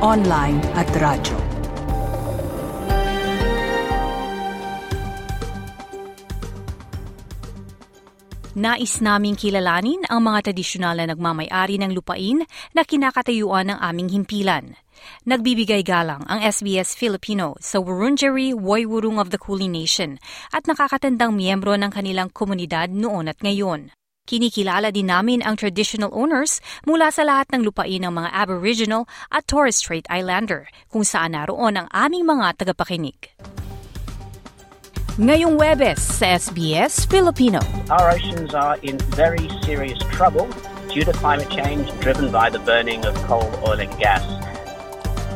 online at radyo. Nais naming kilalanin ang mga tradisyonal na nagmamayari ng lupain na kinakatayuan ng aming himpilan. Nagbibigay galang ang SBS Filipino sa Wurundjeri Woiwurrung of the Kulin Nation at nakakatandang miyembro ng kanilang komunidad noon at ngayon. Kinikilala din namin ang traditional owners mula sa lahat ng lupain ng mga Aboriginal at Torres Strait Islander kung saan naroon ang aming mga tagapakinig. Ngayong Webes sa SBS Filipino. Our oceans are in very serious trouble due to climate change driven by the burning of coal, oil and gas.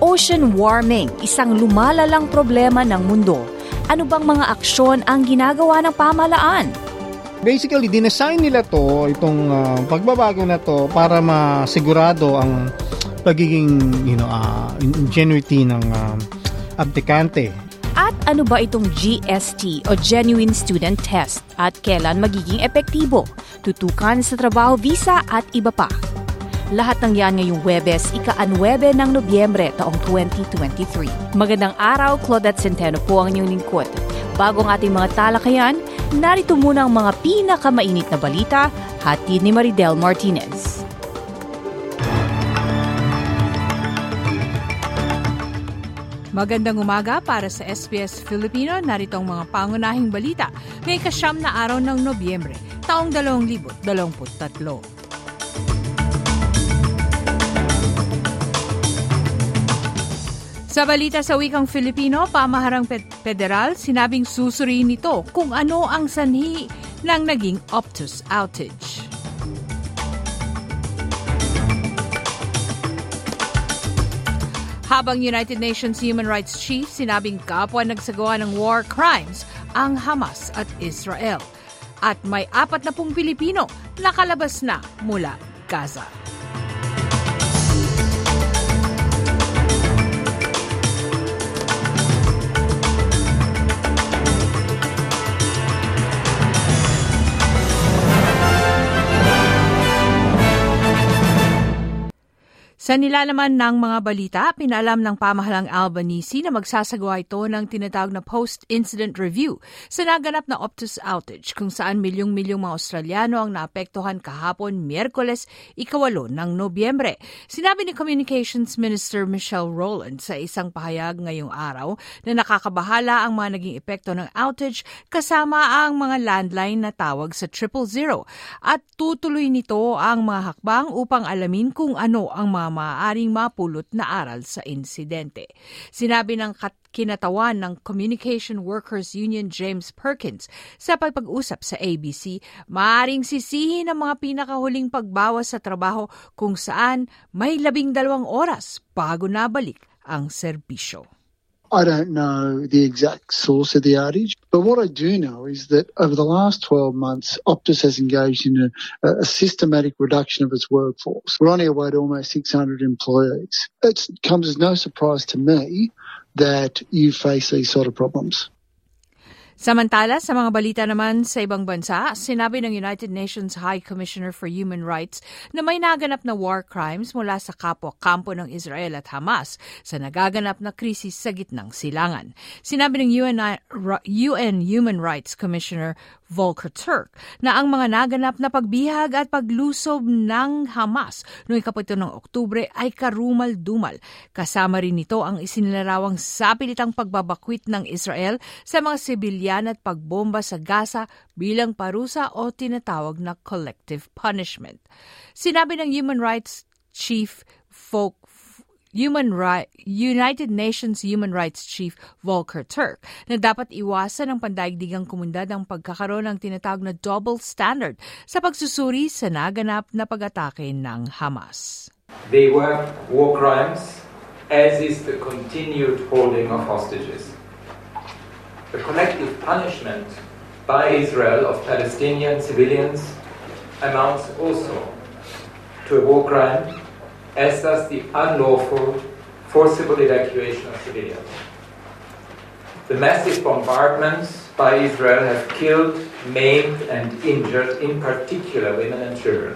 Ocean warming, isang lumalalang problema ng mundo. Ano bang mga aksyon ang ginagawa ng pamalaan? Basically, dinesign nila to, itong uh, pagbabago na to para masigurado ang pagiging you know, uh, ingenuity ng uh, aplikante. At ano ba itong GST o Genuine Student Test at kailan magiging epektibo? Tutukan sa trabaho visa at iba pa. Lahat ng yan ngayong Webes, ika-9 ng Nobyembre taong 2023. Magandang araw, Claudette Centeno po ang inyong lingkod. Bago ang ating mga talakayan, narito muna ang mga pinakamainit na balita, hatid ni Maridel Martinez. Magandang umaga para sa SBS Filipino. Narito ang mga pangunahing balita ngayong kasyam na araw ng Nobyembre, taong 2023. Sa balita sa wikang Filipino, pamaharang federal sinabing susuriin nito kung ano ang sanhi ng naging Optus outage. Habang United Nations Human Rights Chief sinabing kapwa nagsagawa ng war crimes ang Hamas at Israel. At may apat na pong Pilipino nakalabas na mula Gaza. Sa nilalaman ng mga balita, pinaalam ng pamahalang Albanese na magsasagawa ito ng tinatawag na post-incident review sa naganap na Optus outage kung saan milyong-milyong mga Australiano ang naapektuhan kahapon Miyerkules, ikawalo ng Nobyembre. Sinabi ni Communications Minister Michelle Rowland sa isang pahayag ngayong araw na nakakabahala ang mga naging epekto ng outage kasama ang mga landline na tawag sa triple zero at tutuloy nito ang mga hakbang upang alamin kung ano ang mga maaaring mapulot na aral sa insidente. Sinabi ng kinatawan ng Communication Workers Union James Perkins sa pagpag-usap sa ABC, maaaring sisihin ang mga pinakahuling pagbawas sa trabaho kung saan may labing dalawang oras bago nabalik ang serbisyo. I don't know the exact source of the outage, but what I do know is that over the last 12 months, Optus has engaged in a, a systematic reduction of its workforce. We're on our way to almost 600 employees. It comes as no surprise to me that you face these sort of problems. Samantala, sa mga balita naman sa ibang bansa, sinabi ng United Nations High Commissioner for Human Rights na may naganap na war crimes mula sa kapwa-kampo ng Israel at Hamas sa nagaganap na krisis sa gitnang silangan. Sinabi ng UN, UN Human Rights Commissioner Volker Turk na ang mga naganap na pagbihag at paglusob ng Hamas noong ikapito ng Oktubre ay karumal-dumal. Kasama rin nito ang isinilarawang sapilitang pagbabakwit ng Israel sa mga sibilyan at pagbomba sa Gaza bilang parusa o tinatawag na collective punishment. Sinabi ng Human Rights Chief Folk Human Right, United Nations Human Rights Chief Volker Turk na dapat iwasan ng pandaigdigang komunidad ang pagkakaroon ng tinatawag na double standard sa pagsusuri sa naganap na pag-atake ng Hamas. They were war crimes as is the continued holding of hostages. The collective punishment by Israel of Palestinian civilians amounts also to a war crime, as does the unlawful, forcible evacuation of civilians. The massive bombardments by Israel have killed, maimed, and injured, in particular, women and children.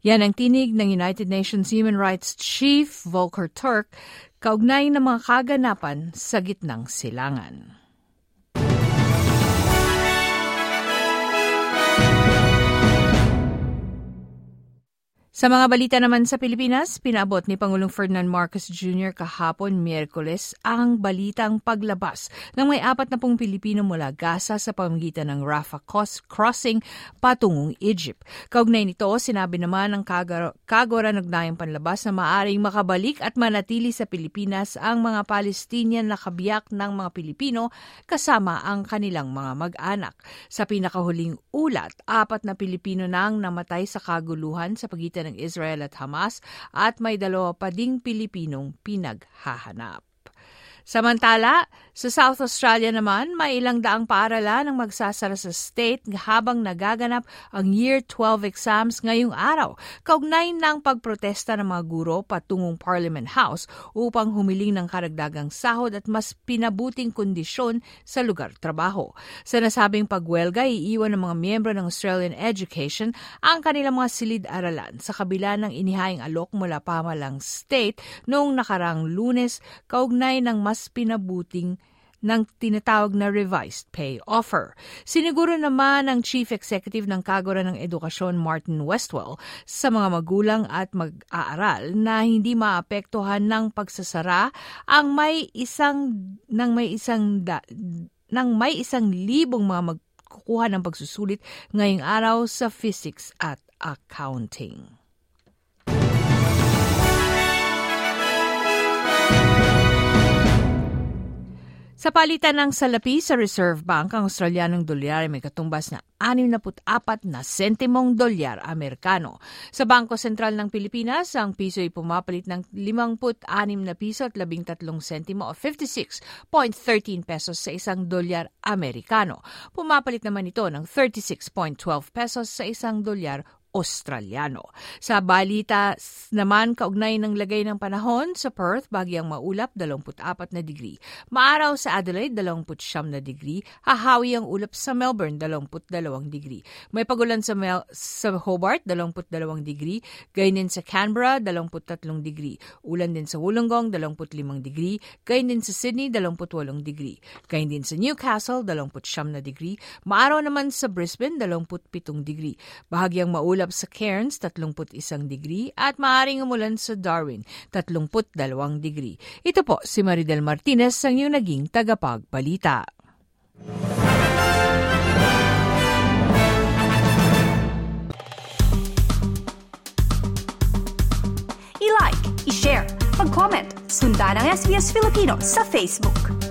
Yan ang tinig ng United Nations Human Rights Chief Volker Turk kaugnay ng mga kaganapan sa gitnang silangan. Sa mga balita naman sa Pilipinas, pinabot ni Pangulong Ferdinand Marcos Jr. kahapon Miyerkules ang balitang paglabas ng may apat na pong Pilipino mula Gaza sa pamamagitan ng Rafah crossing patungong Egypt. Kaugnay nito, sinabi naman ng Kagora Nagnayang Panlabas na maaring makabalik at manatili sa Pilipinas ang mga Palestinian na kabiyak ng mga Pilipino kasama ang kanilang mga mag-anak. Sa pinakahuling ulat, apat na Pilipino nang namatay sa kaguluhan sa pagitan ng Israel at Hamas at may dalawa pa ding Pilipinong pinaghahanap. Samantala, sa South Australia naman, may ilang daang paaralan ang magsasara sa state habang nagaganap ang Year 12 exams ngayong araw, kaugnay ng pagprotesta ng mga guro patungong Parliament House upang humiling ng karagdagang sahod at mas pinabuting kondisyon sa lugar trabaho. Sa nasabing pagwelga, iiwan ng mga miyembro ng Australian Education ang kanilang mga silid-aralan sa kabila ng inihaing alok mula pamalang state noong nakarang lunes kaugnay ng mas pinabuting ng tinatawag na revised pay offer. Siniguro naman ng Chief Executive ng Kagura ng Edukasyon Martin Westwell sa mga magulang at mag-aaral na hindi maapektuhan ng pagsasara ang may isang ng may isang da, ng may isang libong mga magkukuha ng pagsusulit ngayong araw sa physics at accounting. Sa palitan ng salapi sa Reserve Bank, ang Australianong dolyar ay may katumbas na 64 na sentimong dolyar Amerikano. Sa Bangko Sentral ng Pilipinas, ang piso ay pumapalit ng 56 na piso at 13 sentimo o 56.13 pesos sa isang dolyar Amerikano. Pumapalit naman ito ng 36.12 pesos sa isang dolyar Australiano. Sa balita naman, kaugnay ng lagay ng panahon sa Perth, bagyang maulap, 24 na degree. Maaraw sa Adelaide, 29 na degree. Hahawi ang ulap sa Melbourne, 22 degree. May pagulan sa, Mel sa Hobart, 22 degree. Gayun din sa Canberra, 23 degree. Ulan din sa Wollongong, 25 degree. Gayun din sa Sydney, 28 degree. Gayun din sa Newcastle, 29 na degree. Maaraw naman sa Brisbane, 27 degree. Bahagyang maulap ulap sa Cairns 31 degree at maaring umulan sa Darwin 32 degree. Ito po si Maridel Martinez ang iyong naging tagapagbalita. I-like, i-share, mag-comment, sundan ang SBS Filipino sa Facebook.